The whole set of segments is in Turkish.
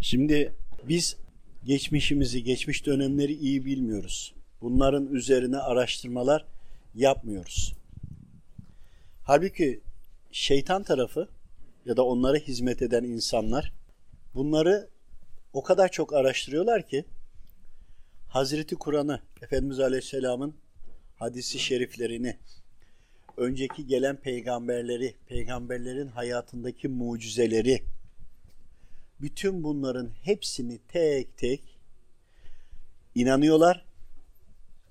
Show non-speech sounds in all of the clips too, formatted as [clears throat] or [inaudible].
Şimdi biz geçmişimizi, geçmiş dönemleri iyi bilmiyoruz. Bunların üzerine araştırmalar yapmıyoruz. Halbuki şeytan tarafı ya da onlara hizmet eden insanlar bunları o kadar çok araştırıyorlar ki Hazreti Kur'an'ı, Efendimiz Aleyhisselam'ın hadisi şeriflerini, önceki gelen peygamberleri, peygamberlerin hayatındaki mucizeleri, bütün bunların hepsini tek tek inanıyorlar,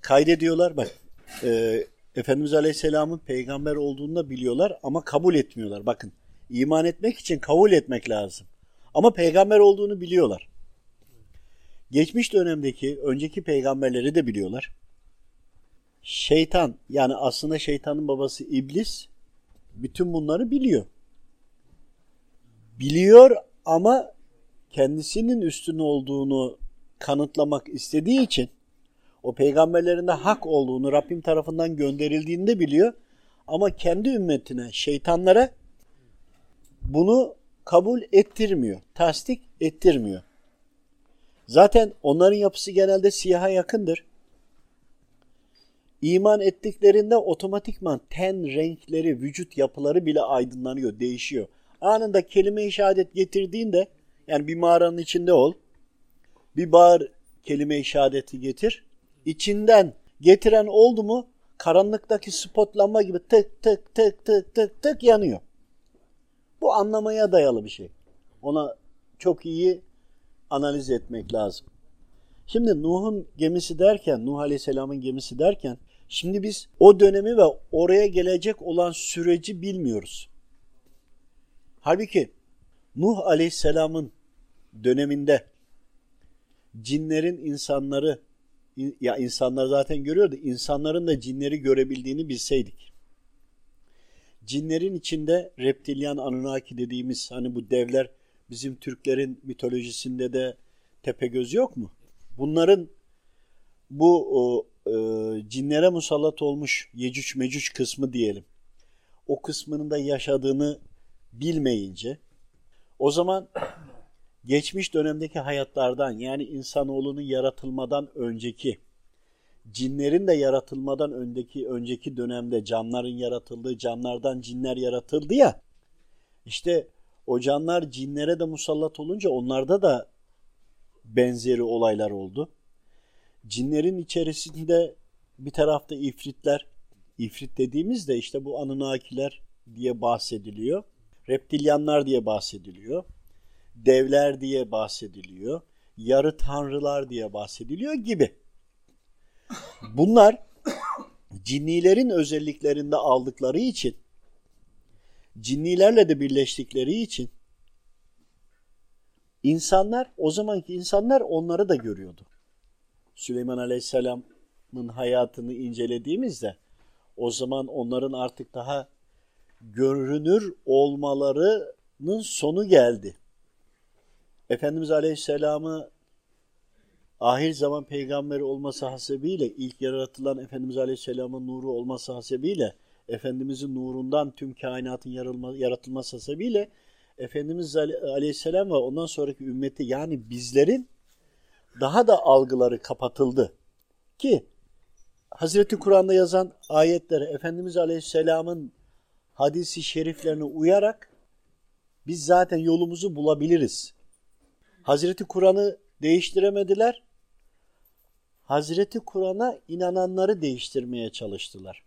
kaydediyorlar. Bak, e, Efendimiz Aleyhisselam'ın peygamber olduğunu da biliyorlar ama kabul etmiyorlar. Bakın, iman etmek için kabul etmek lazım. Ama peygamber olduğunu biliyorlar. Geçmiş dönemdeki önceki peygamberleri de biliyorlar. Şeytan yani aslında şeytanın babası iblis bütün bunları biliyor. Biliyor ama kendisinin üstün olduğunu kanıtlamak istediği için o peygamberlerin de hak olduğunu Rabbim tarafından gönderildiğini de biliyor. Ama kendi ümmetine, şeytanlara bunu kabul ettirmiyor, tasdik ettirmiyor. Zaten onların yapısı genelde siyaha yakındır. İman ettiklerinde otomatikman ten renkleri, vücut yapıları bile aydınlanıyor, değişiyor. Anında kelime-i şehadet getirdiğinde, yani bir mağaranın içinde ol, bir bağır kelime-i şehadeti getir, içinden getiren oldu mu, karanlıktaki spotlanma gibi tık tık tık tık tık tık yanıyor. Bu anlamaya dayalı bir şey. Ona çok iyi analiz etmek lazım. Şimdi Nuh'un gemisi derken, Nuh Aleyhisselam'ın gemisi derken, şimdi biz o dönemi ve oraya gelecek olan süreci bilmiyoruz. Halbuki Nuh Aleyhisselam'ın döneminde cinlerin insanları, ya insanlar zaten görüyordu, insanların da cinleri görebildiğini bilseydik. Cinlerin içinde reptilyan Anunnaki dediğimiz hani bu devler bizim Türklerin mitolojisinde de Tepegöz yok mu? Bunların bu o, e, cinlere musallat olmuş Yecüc Mecüc kısmı diyelim. O kısmının da yaşadığını bilmeyince o zaman geçmiş dönemdeki hayatlardan yani insanoğlunun yaratılmadan önceki cinlerin de yaratılmadan önceki önceki dönemde canların yaratıldığı canlardan cinler yaratıldı ya işte o canlar cinlere de musallat olunca onlarda da benzeri olaylar oldu. Cinlerin içerisinde bir tarafta ifritler, ifrit dediğimizde işte bu Anunnakiler diye bahsediliyor. Reptilyanlar diye bahsediliyor. Devler diye bahsediliyor. Yarı tanrılar diye bahsediliyor gibi. Bunlar cinnilerin özelliklerinde aldıkları için cinnilerle de birleştikleri için insanlar o zamanki insanlar onları da görüyordu. Süleyman Aleyhisselam'ın hayatını incelediğimizde o zaman onların artık daha görünür olmalarının sonu geldi. Efendimiz Aleyhisselam'ı ahir zaman peygamberi olması hasebiyle ilk yaratılan Efendimiz Aleyhisselam'ın nuru olması hasebiyle Efendimizin nurundan tüm kainatın yaratılması sebebiyle Efendimiz Aleyhisselam ve ondan sonraki ümmeti yani bizlerin daha da algıları kapatıldı. Ki Hazreti Kur'an'da yazan ayetlere Efendimiz Aleyhisselam'ın hadisi şeriflerine uyarak biz zaten yolumuzu bulabiliriz. Hazreti Kur'an'ı değiştiremediler. Hazreti Kur'an'a inananları değiştirmeye çalıştılar.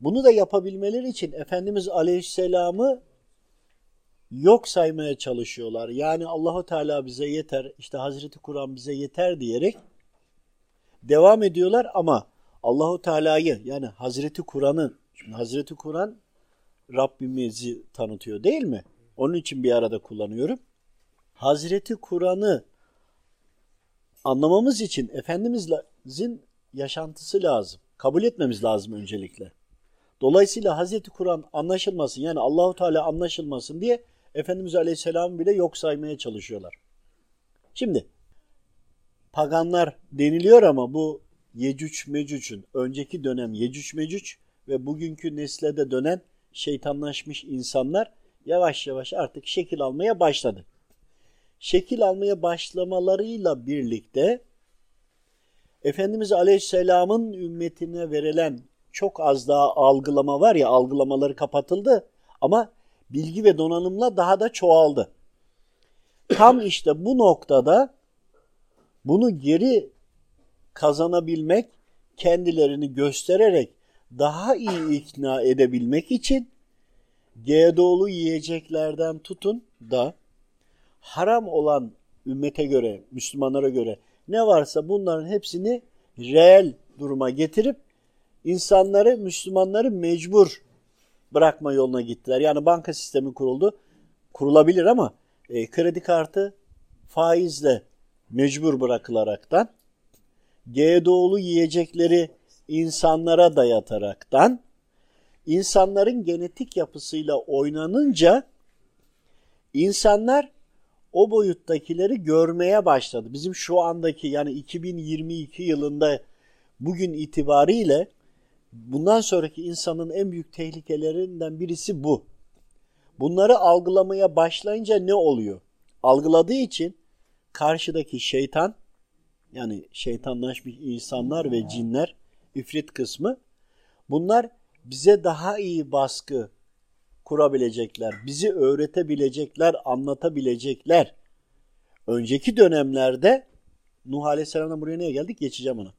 Bunu da yapabilmeleri için Efendimiz Aleyhisselam'ı yok saymaya çalışıyorlar. Yani Allahu Teala bize yeter, işte Hazreti Kur'an bize yeter diyerek devam ediyorlar ama Allahu Teala'yı yani Hazreti Kur'an'ı Hazreti Kur'an Rabbimizi tanıtıyor değil mi? Onun için bir arada kullanıyorum. Hazreti Kur'an'ı anlamamız için Efendimizin yaşantısı lazım. Kabul etmemiz lazım öncelikle. Dolayısıyla Hazreti Kur'an anlaşılmasın yani Allahu Teala anlaşılmasın diye Efendimiz Aleyhisselam bile yok saymaya çalışıyorlar. Şimdi paganlar deniliyor ama bu Yecüc Mecüc'ün önceki dönem Yecüc Mecüc ve bugünkü nesle de dönen şeytanlaşmış insanlar yavaş yavaş artık şekil almaya başladı. Şekil almaya başlamalarıyla birlikte Efendimiz Aleyhisselam'ın ümmetine verilen çok az daha algılama var ya algılamaları kapatıldı ama bilgi ve donanımla daha da çoğaldı. Tam işte bu noktada bunu geri kazanabilmek, kendilerini göstererek daha iyi ikna edebilmek için GDO'lu yiyeceklerden tutun da haram olan ümmete göre, Müslümanlara göre ne varsa bunların hepsini reel duruma getirip insanları, Müslümanları mecbur bırakma yoluna gittiler. Yani banka sistemi kuruldu. Kurulabilir ama e, kredi kartı faizle mecbur bırakılaraktan GDO'lu yiyecekleri insanlara dayataraktan insanların genetik yapısıyla oynanınca insanlar o boyuttakileri görmeye başladı. Bizim şu andaki yani 2022 yılında bugün itibariyle bundan sonraki insanın en büyük tehlikelerinden birisi bu. Bunları algılamaya başlayınca ne oluyor? Algıladığı için karşıdaki şeytan yani şeytanlaşmış insanlar ve cinler ifrit kısmı bunlar bize daha iyi baskı kurabilecekler, bizi öğretebilecekler, anlatabilecekler. Önceki dönemlerde Nuh Aleyhisselam'dan buraya niye geldik? Geçeceğim onu.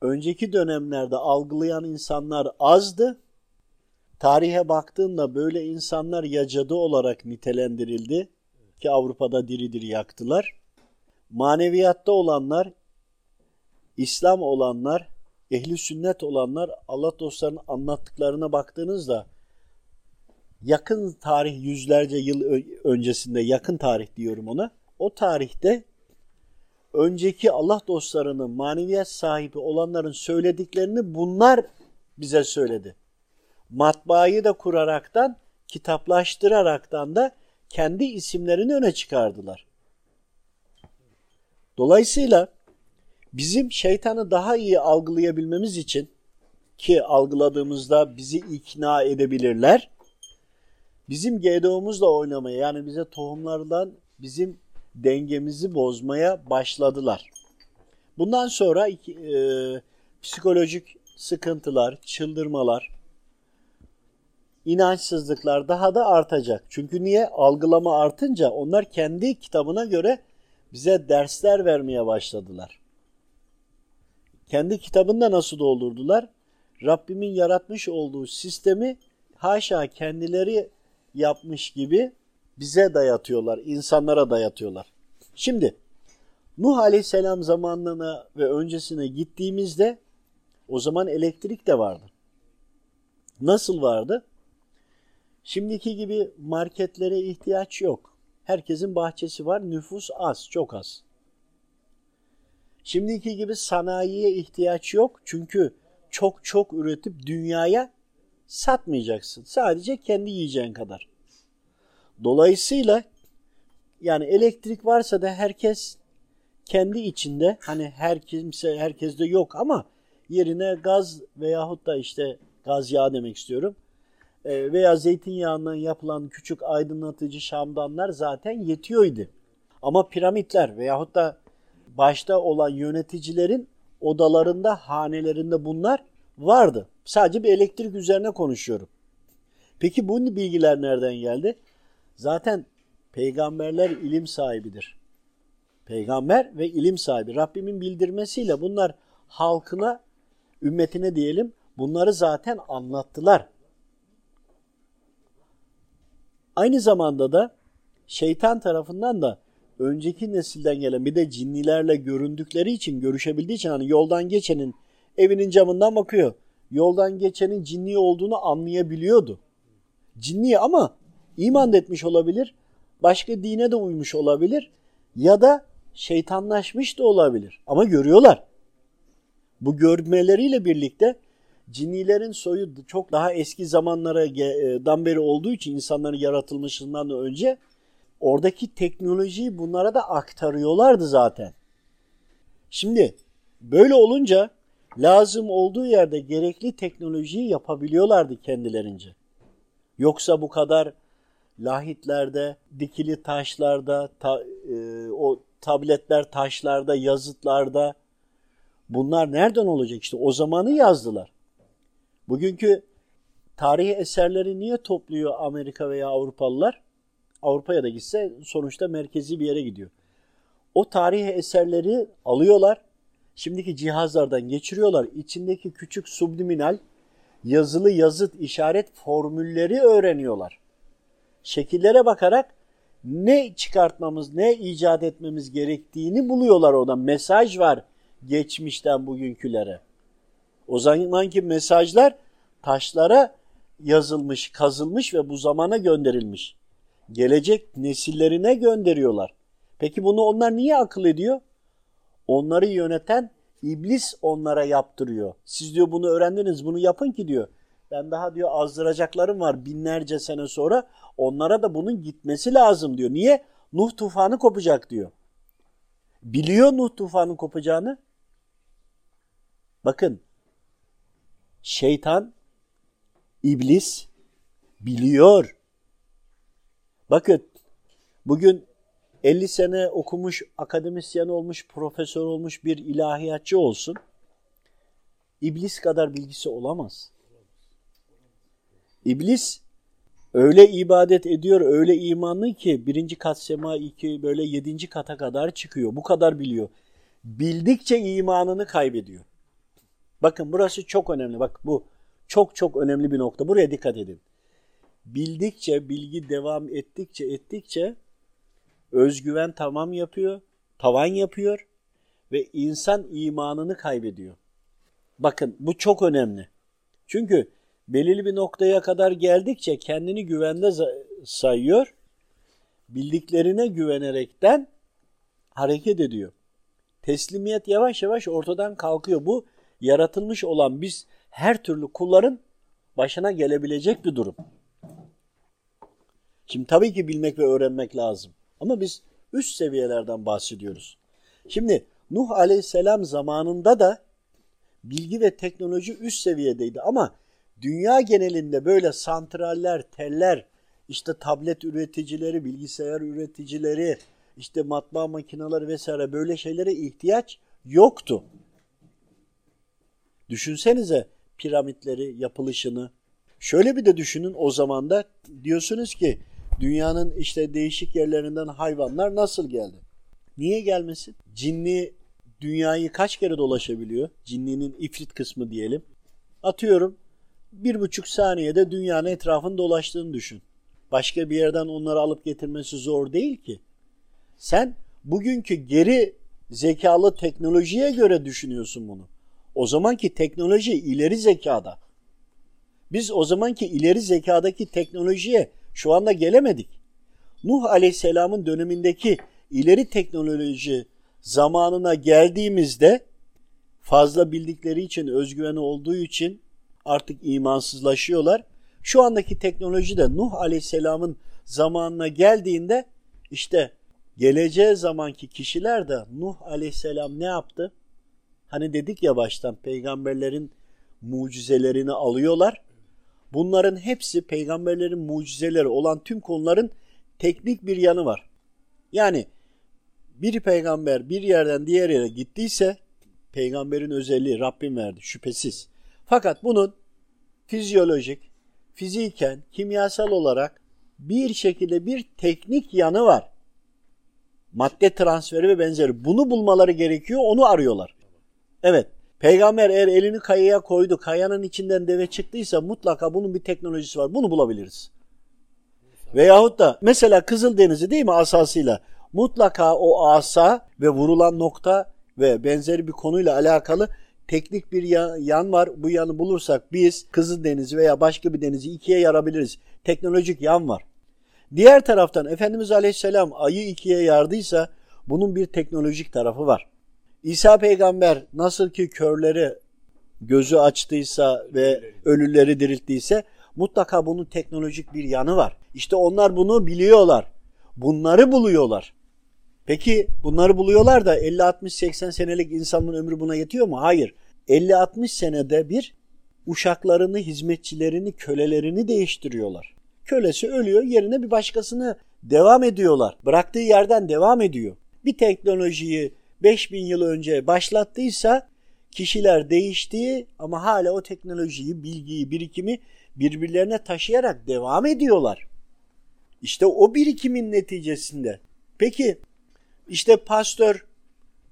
Önceki dönemlerde algılayan insanlar azdı. Tarihe baktığında böyle insanlar ya cadı olarak nitelendirildi ki Avrupa'da diri diri yaktılar. Maneviyatta olanlar, İslam olanlar, ehli sünnet olanlar Allah dostlarının anlattıklarına baktığınızda yakın tarih yüzlerce yıl öncesinde yakın tarih diyorum ona. O tarihte önceki Allah dostlarının maneviyat sahibi olanların söylediklerini bunlar bize söyledi. Matbaayı da kuraraktan, kitaplaştıraraktan da kendi isimlerini öne çıkardılar. Dolayısıyla bizim şeytanı daha iyi algılayabilmemiz için ki algıladığımızda bizi ikna edebilirler. Bizim GDO'muzla oynamaya yani bize tohumlardan bizim dengemizi bozmaya başladılar. Bundan sonra e, psikolojik sıkıntılar, çıldırmalar, inançsızlıklar daha da artacak. Çünkü niye? Algılama artınca onlar kendi kitabına göre bize dersler vermeye başladılar. Kendi kitabında nasıl doldurdular? Rabbimin yaratmış olduğu sistemi haşa kendileri yapmış gibi bize dayatıyorlar, insanlara dayatıyorlar. Şimdi Nuh Aleyhisselam zamanına ve öncesine gittiğimizde o zaman elektrik de vardı. Nasıl vardı? Şimdiki gibi marketlere ihtiyaç yok. Herkesin bahçesi var, nüfus az, çok az. Şimdiki gibi sanayiye ihtiyaç yok çünkü çok çok üretip dünyaya satmayacaksın. Sadece kendi yiyeceğin kadar. Dolayısıyla yani elektrik varsa da herkes kendi içinde hani her kimse herkeste yok ama yerine gaz veyahut da işte gaz yağı demek istiyorum e, veya zeytinyağından yapılan küçük aydınlatıcı şamdanlar zaten yetiyordu. Ama piramitler veyahut da başta olan yöneticilerin odalarında, hanelerinde bunlar vardı. Sadece bir elektrik üzerine konuşuyorum. Peki bu bilgiler nereden geldi? Zaten peygamberler ilim sahibidir. Peygamber ve ilim sahibi. Rabbimin bildirmesiyle bunlar halkına, ümmetine diyelim bunları zaten anlattılar. Aynı zamanda da şeytan tarafından da önceki nesilden gelen bir de cinnilerle göründükleri için, görüşebildiği için hani yoldan geçenin evinin camından bakıyor. Yoldan geçenin cinni olduğunu anlayabiliyordu. Cinni ama iman etmiş olabilir, başka dine de uymuş olabilir ya da şeytanlaşmış da olabilir. Ama görüyorlar. Bu görmeleriyle birlikte cinnilerin soyu çok daha eski zamanlardan beri olduğu için insanların yaratılmışından önce oradaki teknolojiyi bunlara da aktarıyorlardı zaten. Şimdi böyle olunca lazım olduğu yerde gerekli teknolojiyi yapabiliyorlardı kendilerince. Yoksa bu kadar lahitlerde, dikili taşlarda, ta, e, o tabletler taşlarda, yazıtlarda bunlar nereden olacak işte o zamanı yazdılar. Bugünkü tarihi eserleri niye topluyor Amerika veya Avrupalılar? Avrupa'ya da gitse sonuçta merkezi bir yere gidiyor. O tarihi eserleri alıyorlar, şimdiki cihazlardan geçiriyorlar. İçindeki küçük subliminal yazılı yazıt işaret formülleri öğreniyorlar. Şekillere bakarak ne çıkartmamız, ne icat etmemiz gerektiğini buluyorlar orada. Mesaj var geçmişten bugünkülere. O zamanki mesajlar taşlara yazılmış, kazılmış ve bu zamana gönderilmiş. Gelecek nesillerine gönderiyorlar. Peki bunu onlar niye akıl ediyor? Onları yöneten iblis onlara yaptırıyor. Siz diyor bunu öğrendiniz bunu yapın ki diyor. Ben daha diyor azdıracaklarım var binlerce sene sonra. Onlara da bunun gitmesi lazım diyor. Niye? Nuh tufanı kopacak diyor. Biliyor Nuh tufanı kopacağını. Bakın şeytan, iblis biliyor. Bakın bugün 50 sene okumuş, akademisyen olmuş, profesör olmuş bir ilahiyatçı olsun. İblis kadar bilgisi olamaz. İblis öyle ibadet ediyor, öyle imanlı ki birinci kat sema iki böyle yedinci kata kadar çıkıyor. Bu kadar biliyor. Bildikçe imanını kaybediyor. Bakın burası çok önemli. Bak bu çok çok önemli bir nokta. Buraya dikkat edin. Bildikçe, bilgi devam ettikçe ettikçe özgüven tamam yapıyor, tavan yapıyor ve insan imanını kaybediyor. Bakın bu çok önemli. Çünkü belirli bir noktaya kadar geldikçe kendini güvende sayıyor. Bildiklerine güvenerekten hareket ediyor. Teslimiyet yavaş yavaş ortadan kalkıyor. Bu yaratılmış olan biz her türlü kulların başına gelebilecek bir durum. Şimdi tabii ki bilmek ve öğrenmek lazım. Ama biz üst seviyelerden bahsediyoruz. Şimdi Nuh aleyhisselam zamanında da bilgi ve teknoloji üst seviyedeydi ama dünya genelinde böyle santraller, teller, işte tablet üreticileri, bilgisayar üreticileri, işte matbaa makineleri vesaire böyle şeylere ihtiyaç yoktu. Düşünsenize piramitleri, yapılışını. Şöyle bir de düşünün o zaman da diyorsunuz ki dünyanın işte değişik yerlerinden hayvanlar nasıl geldi? Niye gelmesin? Cinli dünyayı kaç kere dolaşabiliyor? Cinlinin ifrit kısmı diyelim. Atıyorum bir buçuk saniyede dünyanın etrafını dolaştığını düşün. Başka bir yerden onları alıp getirmesi zor değil ki. Sen bugünkü geri zekalı teknolojiye göre düşünüyorsun bunu. O zamanki teknoloji ileri zekada. Biz o zamanki ileri zekadaki teknolojiye şu anda gelemedik. Nuh Aleyhisselam'ın dönemindeki ileri teknoloji zamanına geldiğimizde fazla bildikleri için, özgüveni olduğu için artık imansızlaşıyorlar. Şu andaki teknoloji de Nuh Aleyhisselam'ın zamanına geldiğinde işte geleceği zamanki kişiler de Nuh Aleyhisselam ne yaptı? Hani dedik ya baştan peygamberlerin mucizelerini alıyorlar. Bunların hepsi peygamberlerin mucizeleri olan tüm konuların teknik bir yanı var. Yani bir peygamber bir yerden diğer yere gittiyse peygamberin özelliği Rabbim verdi şüphesiz. Fakat bunun fizyolojik, fiziken, kimyasal olarak bir şekilde bir teknik yanı var. Madde transferi ve benzeri. Bunu bulmaları gerekiyor, onu arıyorlar. Evet, peygamber eğer elini kayaya koydu, kayanın içinden deve çıktıysa mutlaka bunun bir teknolojisi var. Bunu bulabiliriz. Veyahut da mesela Kızıl Denizi değil mi asasıyla? Mutlaka o asa ve vurulan nokta ve benzeri bir konuyla alakalı teknik bir yan var. Bu yanı bulursak biz Kızıl Denizi veya başka bir denizi ikiye yarabiliriz. Teknolojik yan var. Diğer taraftan Efendimiz Aleyhisselam ayı ikiye yardıysa bunun bir teknolojik tarafı var. İsa peygamber nasıl ki körleri gözü açtıysa ve ölüleri dirilttiyse mutlaka bunun teknolojik bir yanı var. İşte onlar bunu biliyorlar. Bunları buluyorlar. Peki bunları buluyorlar da 50-60-80 senelik insanın ömrü buna yetiyor mu? Hayır. 50-60 senede bir uşaklarını, hizmetçilerini, kölelerini değiştiriyorlar. Kölesi ölüyor yerine bir başkasını devam ediyorlar. Bıraktığı yerden devam ediyor. Bir teknolojiyi 5000 yıl önce başlattıysa kişiler değiştiği ama hala o teknolojiyi, bilgiyi, birikimi birbirlerine taşıyarak devam ediyorlar. İşte o birikimin neticesinde. Peki işte pastör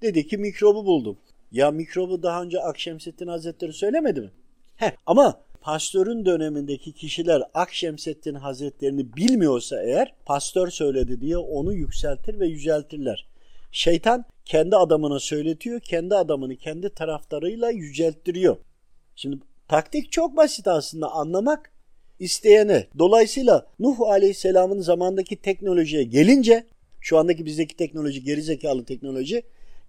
dedi ki mikrobu buldum. Ya mikrobu daha önce Akşemseddin Hazretleri söylemedi mi? Heh, ama pastörün dönemindeki kişiler Akşemseddin Hazretlerini bilmiyorsa eğer pastör söyledi diye onu yükseltir ve yüceltirler. Şeytan kendi adamına söyletiyor, kendi adamını kendi taraftarıyla yücelttiriyor. Şimdi taktik çok basit aslında anlamak isteyene. Dolayısıyla Nuh Aleyhisselam'ın zamandaki teknolojiye gelince, şu andaki bizdeki teknoloji gerizekalı teknoloji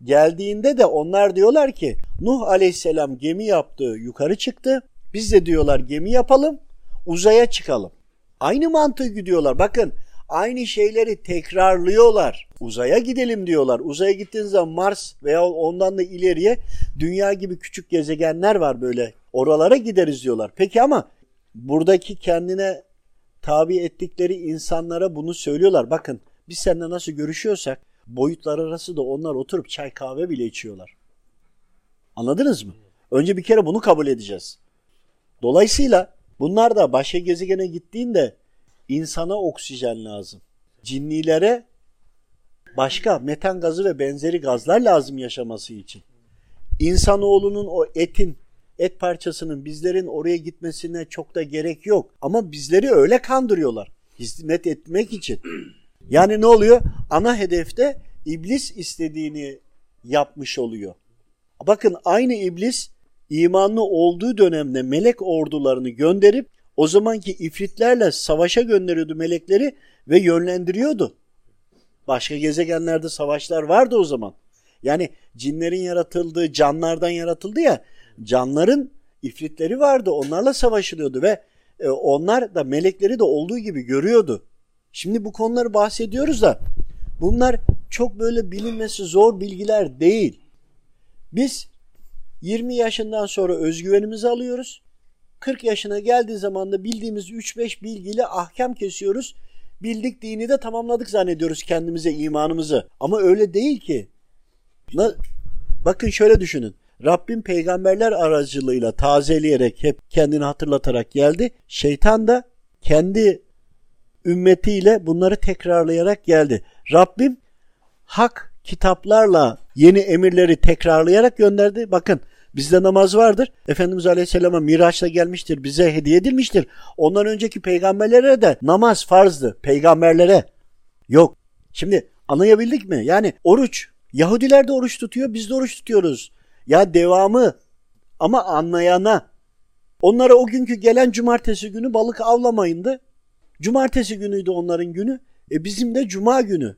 geldiğinde de onlar diyorlar ki Nuh Aleyhisselam gemi yaptı, yukarı çıktı. Biz de diyorlar gemi yapalım, uzaya çıkalım. Aynı mantığı gidiyorlar. Bakın aynı şeyleri tekrarlıyorlar. Uzaya gidelim diyorlar. Uzaya gittiğiniz zaman Mars veya ondan da ileriye dünya gibi küçük gezegenler var böyle. Oralara gideriz diyorlar. Peki ama buradaki kendine tabi ettikleri insanlara bunu söylüyorlar. Bakın biz seninle nasıl görüşüyorsak boyutlar arası da onlar oturup çay kahve bile içiyorlar. Anladınız mı? Önce bir kere bunu kabul edeceğiz. Dolayısıyla bunlar da başka gezegene gittiğinde insana oksijen lazım. Cinnilere başka metan gazı ve benzeri gazlar lazım yaşaması için. İnsanoğlunun o etin, et parçasının bizlerin oraya gitmesine çok da gerek yok. Ama bizleri öyle kandırıyorlar. Hizmet etmek için. [clears throat] Yani ne oluyor? Ana hedefte iblis istediğini yapmış oluyor. Bakın aynı iblis imanlı olduğu dönemde melek ordularını gönderip o zamanki ifritlerle savaşa gönderiyordu melekleri ve yönlendiriyordu. Başka gezegenlerde savaşlar vardı o zaman. Yani cinlerin yaratıldığı, canlardan yaratıldı ya, canların ifritleri vardı. Onlarla savaşılıyordu ve e, onlar da melekleri de olduğu gibi görüyordu. Şimdi bu konuları bahsediyoruz da bunlar çok böyle bilinmesi zor bilgiler değil. Biz 20 yaşından sonra özgüvenimizi alıyoruz. 40 yaşına geldiği zaman da bildiğimiz 3-5 bilgiyle ahkam kesiyoruz. Bildik dini de tamamladık zannediyoruz kendimize imanımızı. Ama öyle değil ki. Bakın şöyle düşünün. Rabbim peygamberler aracılığıyla tazeleyerek hep kendini hatırlatarak geldi. Şeytan da kendi ümmetiyle bunları tekrarlayarak geldi. Rabbim hak kitaplarla yeni emirleri tekrarlayarak gönderdi. Bakın bizde namaz vardır. Efendimiz Aleyhisselam'a Miraç'ta gelmiştir. Bize hediye edilmiştir. Ondan önceki peygamberlere de namaz farzdı. Peygamberlere. Yok. Şimdi anlayabildik mi? Yani oruç. Yahudiler de oruç tutuyor. Biz de oruç tutuyoruz. Ya devamı ama anlayana. Onlara o günkü gelen cumartesi günü balık avlamayındı. Cumartesi günüydü onların günü. E bizim de cuma günü.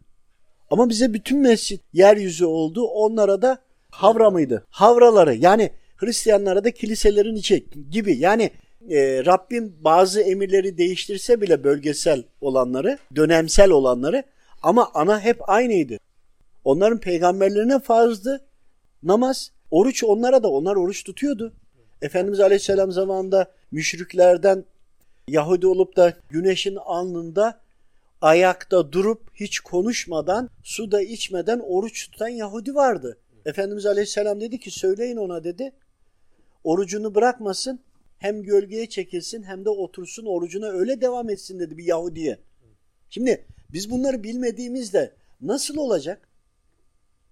Ama bize bütün mescit yeryüzü oldu. Onlara da havra mıydı? Havraları yani Hristiyanlara da kiliselerin içi gibi. Yani e, Rabbim bazı emirleri değiştirse bile bölgesel olanları, dönemsel olanları ama ana hep aynıydı. Onların peygamberlerine farzdı. Namaz, oruç onlara da onlar oruç tutuyordu. Efendimiz Aleyhisselam zamanında müşriklerden Yahudi olup da güneşin alnında ayakta durup hiç konuşmadan, su da içmeden oruç tutan Yahudi vardı. Efendimiz Aleyhisselam dedi ki söyleyin ona dedi. Orucunu bırakmasın hem gölgeye çekilsin hem de otursun orucuna öyle devam etsin dedi bir Yahudiye. Şimdi biz bunları bilmediğimizde nasıl olacak?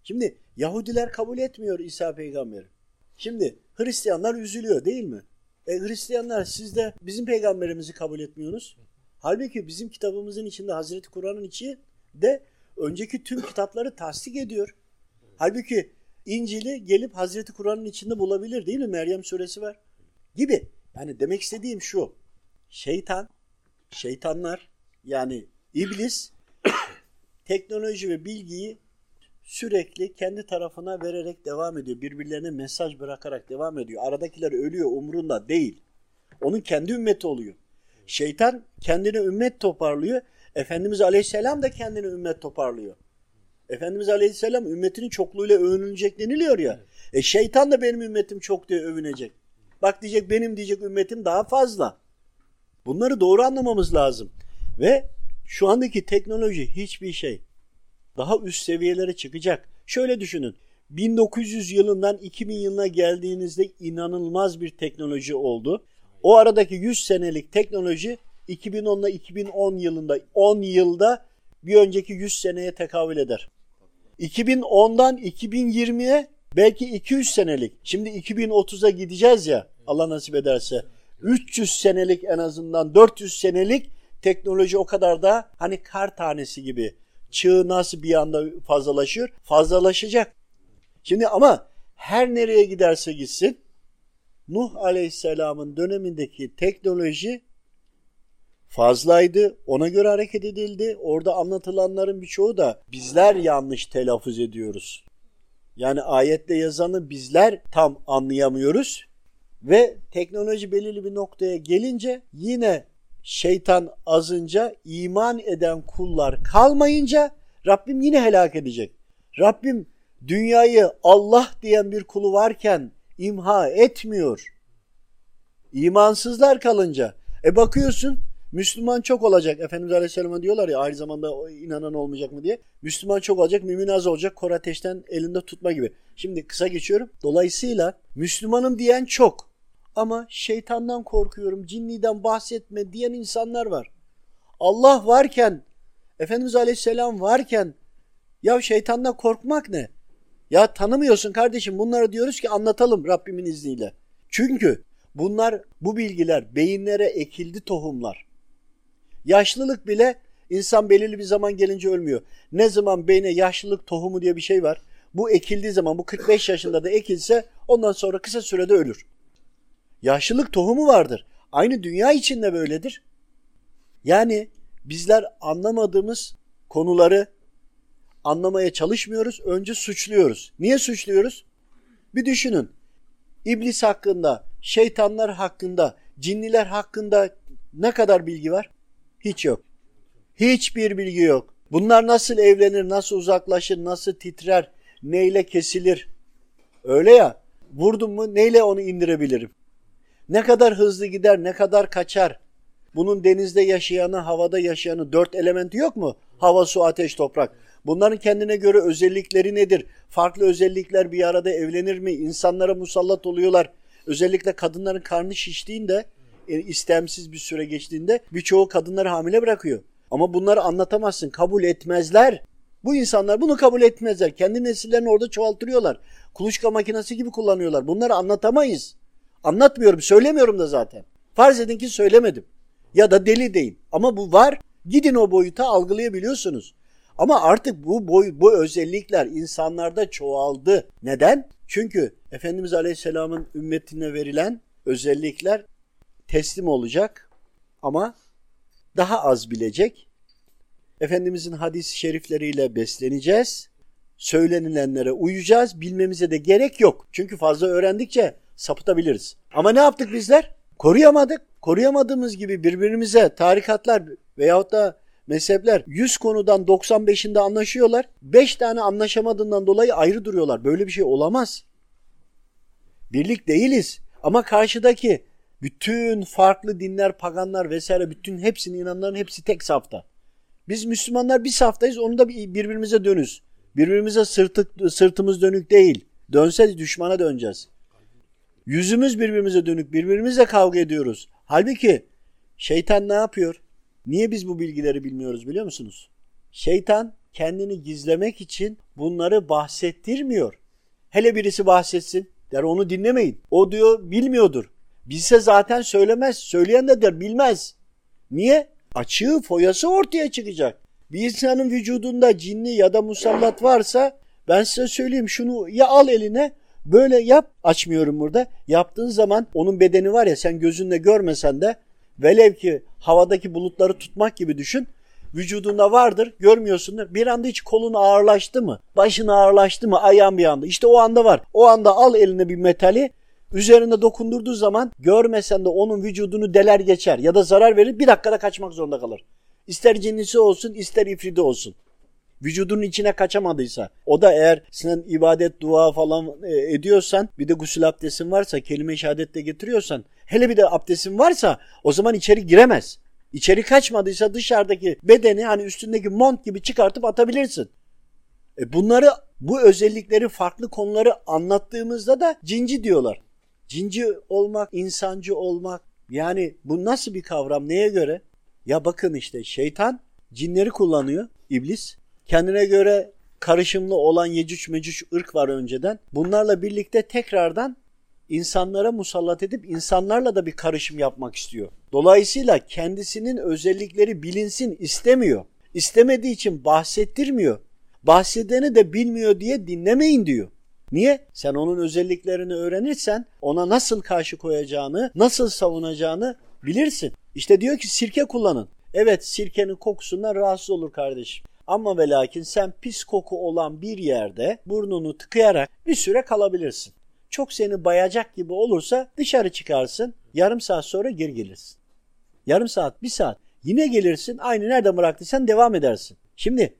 Şimdi Yahudiler kabul etmiyor İsa peygamberi. Şimdi Hristiyanlar üzülüyor değil mi? E, Hristiyanlar siz de bizim peygamberimizi kabul etmiyorsunuz. Halbuki bizim kitabımızın içinde Hazreti Kur'an'ın içi de önceki tüm kitapları tasdik ediyor. Halbuki İncil'i gelip Hazreti Kur'an'ın içinde bulabilir değil mi? Meryem suresi var. Gibi. Yani demek istediğim şu. Şeytan, şeytanlar yani iblis [coughs] teknoloji ve bilgiyi sürekli kendi tarafına vererek devam ediyor. Birbirlerine mesaj bırakarak devam ediyor. Aradakiler ölüyor umrunda değil. Onun kendi ümmeti oluyor. Şeytan kendine ümmet toparlıyor. Efendimiz Aleyhisselam da kendine ümmet toparlıyor. Efendimiz Aleyhisselam ümmetinin çokluğuyla övünülecek deniliyor ya. E şeytan da benim ümmetim çok diye övünecek. Bak diyecek benim diyecek ümmetim daha fazla. Bunları doğru anlamamız lazım. Ve şu andaki teknoloji hiçbir şey. Daha üst seviyelere çıkacak. Şöyle düşünün. 1900 yılından 2000 yılına geldiğinizde inanılmaz bir teknoloji oldu. O aradaki 100 senelik teknoloji 2010 ile 2010 yılında 10 yılda bir önceki 100 seneye tekabül eder. 2010'dan 2020'ye belki 200 senelik. Şimdi 2030'a gideceğiz ya Allah nasip ederse. 300 senelik en azından 400 senelik teknoloji o kadar da hani kar tanesi gibi. Çığ nasıl bir anda fazlalaşıyor? Fazlalaşacak. Şimdi ama her nereye giderse gitsin Nuh Aleyhisselam'ın dönemindeki teknoloji fazlaydı. Ona göre hareket edildi. Orada anlatılanların birçoğu da bizler yanlış telaffuz ediyoruz. Yani ayette yazanı bizler tam anlayamıyoruz. Ve teknoloji belirli bir noktaya gelince yine şeytan azınca iman eden kullar kalmayınca Rabbim yine helak edecek. Rabbim dünyayı Allah diyen bir kulu varken imha etmiyor. İmansızlar kalınca. E bakıyorsun Müslüman çok olacak. Efendimiz Aleyhisselam'a diyorlar ya aynı zamanda inanan olmayacak mı diye. Müslüman çok olacak, mümin az olacak. Kor ateşten elinde tutma gibi. Şimdi kısa geçiyorum. Dolayısıyla Müslümanım diyen çok. Ama şeytandan korkuyorum, cinniden bahsetme diyen insanlar var. Allah varken, Efendimiz Aleyhisselam varken ya şeytandan korkmak ne? Ya tanımıyorsun kardeşim bunları diyoruz ki anlatalım Rabbimin izniyle. Çünkü bunlar bu bilgiler beyinlere ekildi tohumlar. Yaşlılık bile insan belirli bir zaman gelince ölmüyor. Ne zaman beyne yaşlılık tohumu diye bir şey var. Bu ekildiği zaman bu 45 yaşında da ekilse ondan sonra kısa sürede ölür. Yaşlılık tohumu vardır. Aynı dünya içinde böyledir. Yani bizler anlamadığımız konuları anlamaya çalışmıyoruz. Önce suçluyoruz. Niye suçluyoruz? Bir düşünün. İblis hakkında, şeytanlar hakkında, cinniler hakkında ne kadar bilgi var? Hiç yok. Hiçbir bilgi yok. Bunlar nasıl evlenir, nasıl uzaklaşır, nasıl titrer, neyle kesilir? Öyle ya, vurdum mu neyle onu indirebilirim? Ne kadar hızlı gider, ne kadar kaçar? Bunun denizde yaşayanı, havada yaşayanı dört elementi yok mu? Hava, su, ateş, toprak. Bunların kendine göre özellikleri nedir? Farklı özellikler bir arada evlenir mi? İnsanlara musallat oluyorlar. Özellikle kadınların karnı şiştiğinde, istemsiz bir süre geçtiğinde birçoğu kadınları hamile bırakıyor. Ama bunları anlatamazsın, kabul etmezler. Bu insanlar bunu kabul etmezler. Kendi nesillerini orada çoğaltırıyorlar. Kuluçka makinesi gibi kullanıyorlar. Bunları anlatamayız. Anlatmıyorum, söylemiyorum da zaten. Farz edin ki söylemedim. Ya da deli değil. Ama bu var. Gidin o boyuta algılayabiliyorsunuz. Ama artık bu boy, bu özellikler insanlarda çoğaldı. Neden? Çünkü Efendimiz Aleyhisselam'ın ümmetine verilen özellikler teslim olacak ama daha az bilecek. Efendimizin hadis-i şerifleriyle besleneceğiz. Söylenilenlere uyacağız. Bilmemize de gerek yok. Çünkü fazla öğrendikçe sapıtabiliriz. Ama ne yaptık bizler? Koruyamadık. Koruyamadığımız gibi birbirimize tarikatlar veyahut da mezhepler 100 konudan 95'inde anlaşıyorlar. 5 tane anlaşamadığından dolayı ayrı duruyorlar. Böyle bir şey olamaz. Birlik değiliz. Ama karşıdaki bütün farklı dinler, paganlar vesaire bütün hepsinin inananların hepsi tek safta. Biz Müslümanlar bir saftayız onu da birbirimize dönüz. Birbirimize sırtı, sırtımız dönük değil. Dönse düşmana döneceğiz. Yüzümüz birbirimize dönük, birbirimizle kavga ediyoruz. Halbuki şeytan ne yapıyor? Niye biz bu bilgileri bilmiyoruz biliyor musunuz? Şeytan kendini gizlemek için bunları bahsettirmiyor. Hele birisi bahsetsin der onu dinlemeyin. O diyor bilmiyordur. Bilse zaten söylemez. Söyleyen de der bilmez. Niye? Açığı foyası ortaya çıkacak. Bir insanın vücudunda cinni ya da musallat varsa ben size söyleyeyim şunu ya al eline böyle yap açmıyorum burada. Yaptığın zaman onun bedeni var ya sen gözünle görmesen de velev ki havadaki bulutları tutmak gibi düşün. Vücudunda vardır görmüyorsundur. Bir anda hiç kolun ağırlaştı mı? Başın ağırlaştı mı? Ayağın bir anda. İşte o anda var. O anda al eline bir metali üzerinde dokundurduğu zaman görmesen de onun vücudunu deler geçer ya da zarar verir bir dakikada kaçmak zorunda kalır. İster cinnisi olsun ister ifridi olsun. Vücudunun içine kaçamadıysa o da eğer sen ibadet dua falan e, ediyorsan bir de gusül abdestin varsa kelime-i şehadetle getiriyorsan hele bir de abdestin varsa o zaman içeri giremez. İçeri kaçmadıysa dışarıdaki bedeni hani üstündeki mont gibi çıkartıp atabilirsin. E bunları bu özellikleri farklı konuları anlattığımızda da cinci diyorlar. Cinci olmak, insancı olmak yani bu nasıl bir kavram neye göre? Ya bakın işte şeytan cinleri kullanıyor iblis. Kendine göre karışımlı olan Yecüc Mecüc ırk var önceden. Bunlarla birlikte tekrardan insanlara musallat edip insanlarla da bir karışım yapmak istiyor. Dolayısıyla kendisinin özellikleri bilinsin istemiyor. İstemediği için bahsettirmiyor. Bahsedeni de bilmiyor diye dinlemeyin diyor. Niye? Sen onun özelliklerini öğrenirsen ona nasıl karşı koyacağını, nasıl savunacağını bilirsin. İşte diyor ki sirke kullanın. Evet sirkenin kokusundan rahatsız olur kardeşim. Ama ve lakin sen pis koku olan bir yerde burnunu tıkayarak bir süre kalabilirsin. Çok seni bayacak gibi olursa dışarı çıkarsın. Yarım saat sonra geri gelirsin. Yarım saat, bir saat. Yine gelirsin. Aynı nerede bıraktıysan devam edersin. Şimdi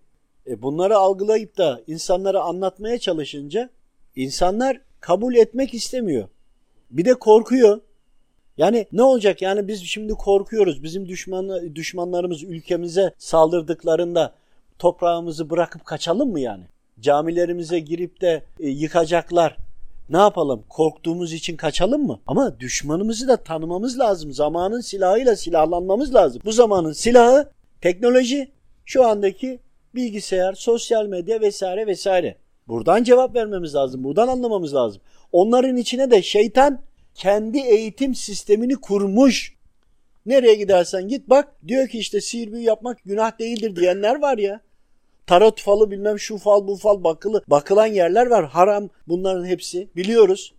e, bunları algılayıp da insanlara anlatmaya çalışınca insanlar kabul etmek istemiyor. Bir de korkuyor. Yani ne olacak? Yani biz şimdi korkuyoruz. Bizim düşman, düşmanlarımız ülkemize saldırdıklarında toprağımızı bırakıp kaçalım mı yani? Camilerimize girip de e, yıkacaklar. Ne yapalım? Korktuğumuz için kaçalım mı? Ama düşmanımızı da tanımamız lazım. Zamanın silahıyla silahlanmamız lazım. Bu zamanın silahı teknoloji, şu andaki bilgisayar, sosyal medya vesaire vesaire. Buradan cevap vermemiz lazım. Buradan anlamamız lazım. Onların içine de şeytan kendi eğitim sistemini kurmuş. Nereye gidersen git bak diyor ki işte sihir büyü yapmak günah değildir diyenler var ya. Tarot falı bilmem şu fal bu fal bakılı bakılan yerler var. Haram bunların hepsi biliyoruz.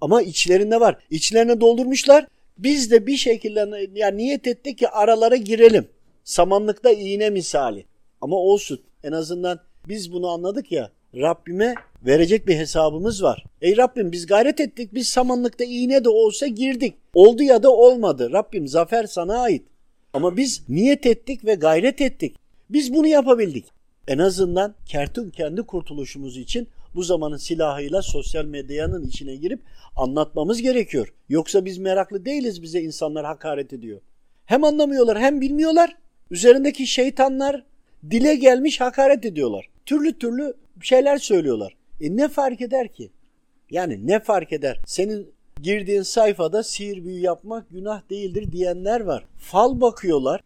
Ama içlerinde var. İçlerine doldurmuşlar. Biz de bir şekilde yani niyet ettik ki aralara girelim. Samanlıkta iğne misali. Ama olsun en azından biz bunu anladık ya. Rabbime verecek bir hesabımız var. Ey Rabbim biz gayret ettik. Biz samanlıkta iğne de olsa girdik. Oldu ya da olmadı. Rabbim zafer sana ait. Ama biz niyet ettik ve gayret ettik. Biz bunu yapabildik. En azından kertun kendi kurtuluşumuz için bu zamanın silahıyla sosyal medyanın içine girip anlatmamız gerekiyor. Yoksa biz meraklı değiliz bize insanlar hakaret ediyor. Hem anlamıyorlar hem bilmiyorlar. Üzerindeki şeytanlar dile gelmiş hakaret ediyorlar. Türlü türlü şeyler söylüyorlar. E ne fark eder ki? Yani ne fark eder? Senin girdiğin sayfada sihir büyü yapmak günah değildir diyenler var. Fal bakıyorlar.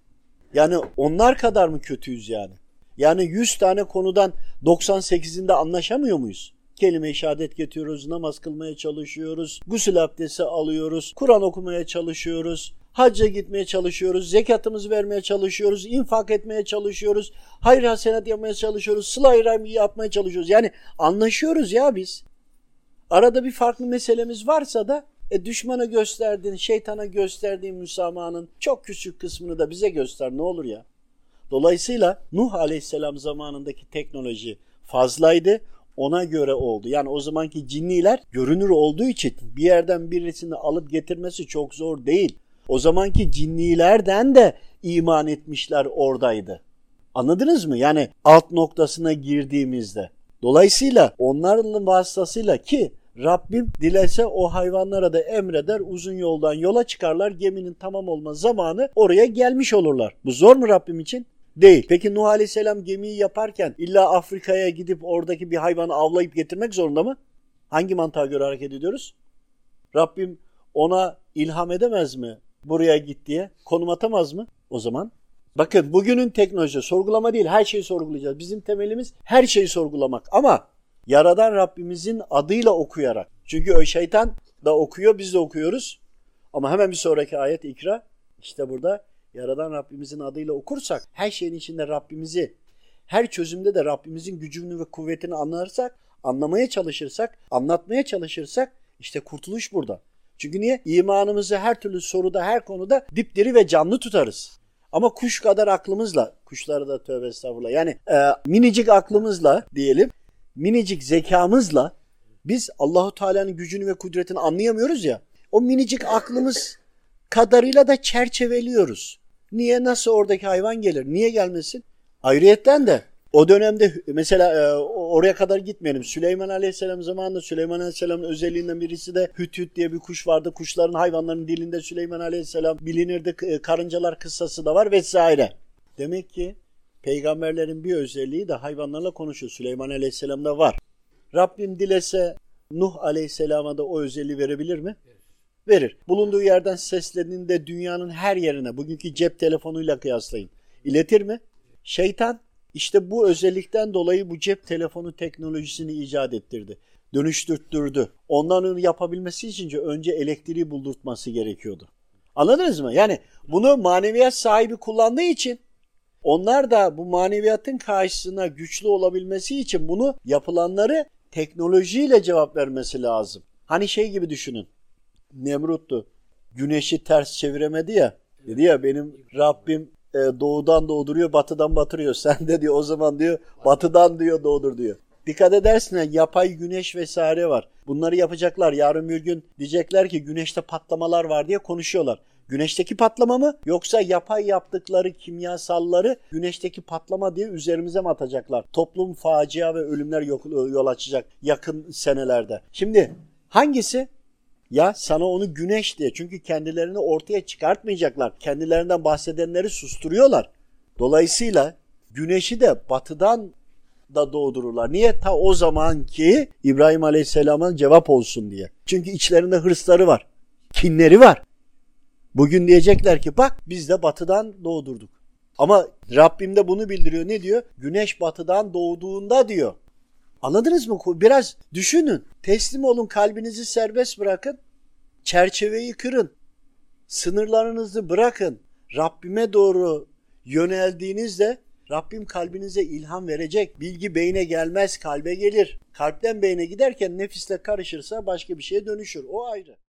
Yani onlar kadar mı kötüyüz yani? Yani 100 tane konudan 98'inde anlaşamıyor muyuz? Kelime-i şehadet getiriyoruz, namaz kılmaya çalışıyoruz, gusül abdesti alıyoruz, Kur'an okumaya çalışıyoruz, hacca gitmeye çalışıyoruz, zekatımızı vermeye çalışıyoruz, infak etmeye çalışıyoruz, hayır hasenat yapmaya çalışıyoruz, sıla-i yapmaya çalışıyoruz. Yani anlaşıyoruz ya biz. Arada bir farklı meselemiz varsa da e, düşmana gösterdiğin, şeytana gösterdiğin müsamahanın çok küçük kısmını da bize göster ne olur ya. Dolayısıyla Nuh Aleyhisselam zamanındaki teknoloji fazlaydı. Ona göre oldu. Yani o zamanki cinniler görünür olduğu için bir yerden birisini alıp getirmesi çok zor değil. O zamanki cinnilerden de iman etmişler oradaydı. Anladınız mı? Yani alt noktasına girdiğimizde. Dolayısıyla onların vasıtasıyla ki Rabbim dilese o hayvanlara da emreder uzun yoldan yola çıkarlar geminin tamam olma zamanı oraya gelmiş olurlar. Bu zor mu Rabbim için? Değil. Peki Nuh Aleyhisselam gemiyi yaparken illa Afrika'ya gidip oradaki bir hayvanı avlayıp getirmek zorunda mı? Hangi mantığa göre hareket ediyoruz? Rabbim ona ilham edemez mi? Buraya git diye konum atamaz mı? O zaman bakın bugünün teknolojisi sorgulama değil her şeyi sorgulayacağız. Bizim temelimiz her şeyi sorgulamak ama Yaradan Rabbimizin adıyla okuyarak. Çünkü o şeytan da okuyor biz de okuyoruz. Ama hemen bir sonraki ayet ikra. İşte burada Yaradan Rabbimizin adıyla okursak her şeyin içinde Rabbimizi, her çözümde de Rabbimizin gücünü ve kuvvetini anlarsak, anlamaya çalışırsak, anlatmaya çalışırsak işte kurtuluş burada. Çünkü niye? İmanımızı her türlü soruda, her konuda dipdiri ve canlı tutarız. Ama kuş kadar aklımızla, kuşları da tövbe estağfurullah yani e, minicik aklımızla diyelim, minicik zekamızla biz Allahu Teala'nın gücünü ve kudretini anlayamıyoruz ya. O minicik aklımız kadarıyla da çerçeveliyoruz. Niye nasıl oradaki hayvan gelir? Niye gelmesin? Ayrıyetten de O dönemde mesela e, oraya kadar gitmeyelim. Süleyman Aleyhisselam zamanında Süleyman Aleyhisselam'ın özelliğinden birisi de hüt hüt diye bir kuş vardı. Kuşların hayvanların dilinde Süleyman Aleyhisselam bilinirdi. E, karıncalar kıssası da var vesaire. Demek ki peygamberlerin bir özelliği de hayvanlarla konuşuyor. Süleyman Aleyhisselam'da var. Rabbim dilese Nuh Aleyhisselam'a da o özelliği verebilir mi? Verir. Bulunduğu yerden seslendiğinde dünyanın her yerine bugünkü cep telefonuyla kıyaslayın. İletir mi? Şeytan işte bu özellikten dolayı bu cep telefonu teknolojisini icat ettirdi. Dönüştürttürdü. Ondan onu yapabilmesi için önce elektriği buldurtması gerekiyordu. Anladınız mı? Yani bunu maneviyat sahibi kullandığı için onlar da bu maneviyatın karşısına güçlü olabilmesi için bunu yapılanları teknolojiyle cevap vermesi lazım. Hani şey gibi düşünün. Nemrut'tu. Güneşi ters çeviremedi ya. Dedi ya benim Rabbim e, doğudan doğduruyor, batıdan batırıyor. [laughs] Sen de diyor o zaman diyor batıdan diyor doğdur diyor. Dikkat edersin yapay güneş vesaire var. Bunları yapacaklar. Yarın bir gün diyecekler ki güneşte patlamalar var diye konuşuyorlar. Güneşteki patlama mı yoksa yapay yaptıkları kimyasalları güneşteki patlama diye üzerimize mi atacaklar? Toplum facia ve ölümler yol açacak yakın senelerde. Şimdi hangisi? Ya sana onu güneş diye. Çünkü kendilerini ortaya çıkartmayacaklar. Kendilerinden bahsedenleri susturuyorlar. Dolayısıyla güneşi de batıdan da doğdururlar. Niye? Ta o zamanki İbrahim Aleyhisselam'a cevap olsun diye. Çünkü içlerinde hırsları var. Kinleri var. Bugün diyecekler ki bak biz de batıdan doğdurduk. Ama Rabbim de bunu bildiriyor. Ne diyor? Güneş batıdan doğduğunda diyor. Anladınız mı? Biraz düşünün. Teslim olun, kalbinizi serbest bırakın. Çerçeveyi kırın. Sınırlarınızı bırakın. Rabbime doğru yöneldiğinizde Rabbim kalbinize ilham verecek. Bilgi beyne gelmez, kalbe gelir. Kalpten beyne giderken nefisle karışırsa başka bir şeye dönüşür. O ayrı.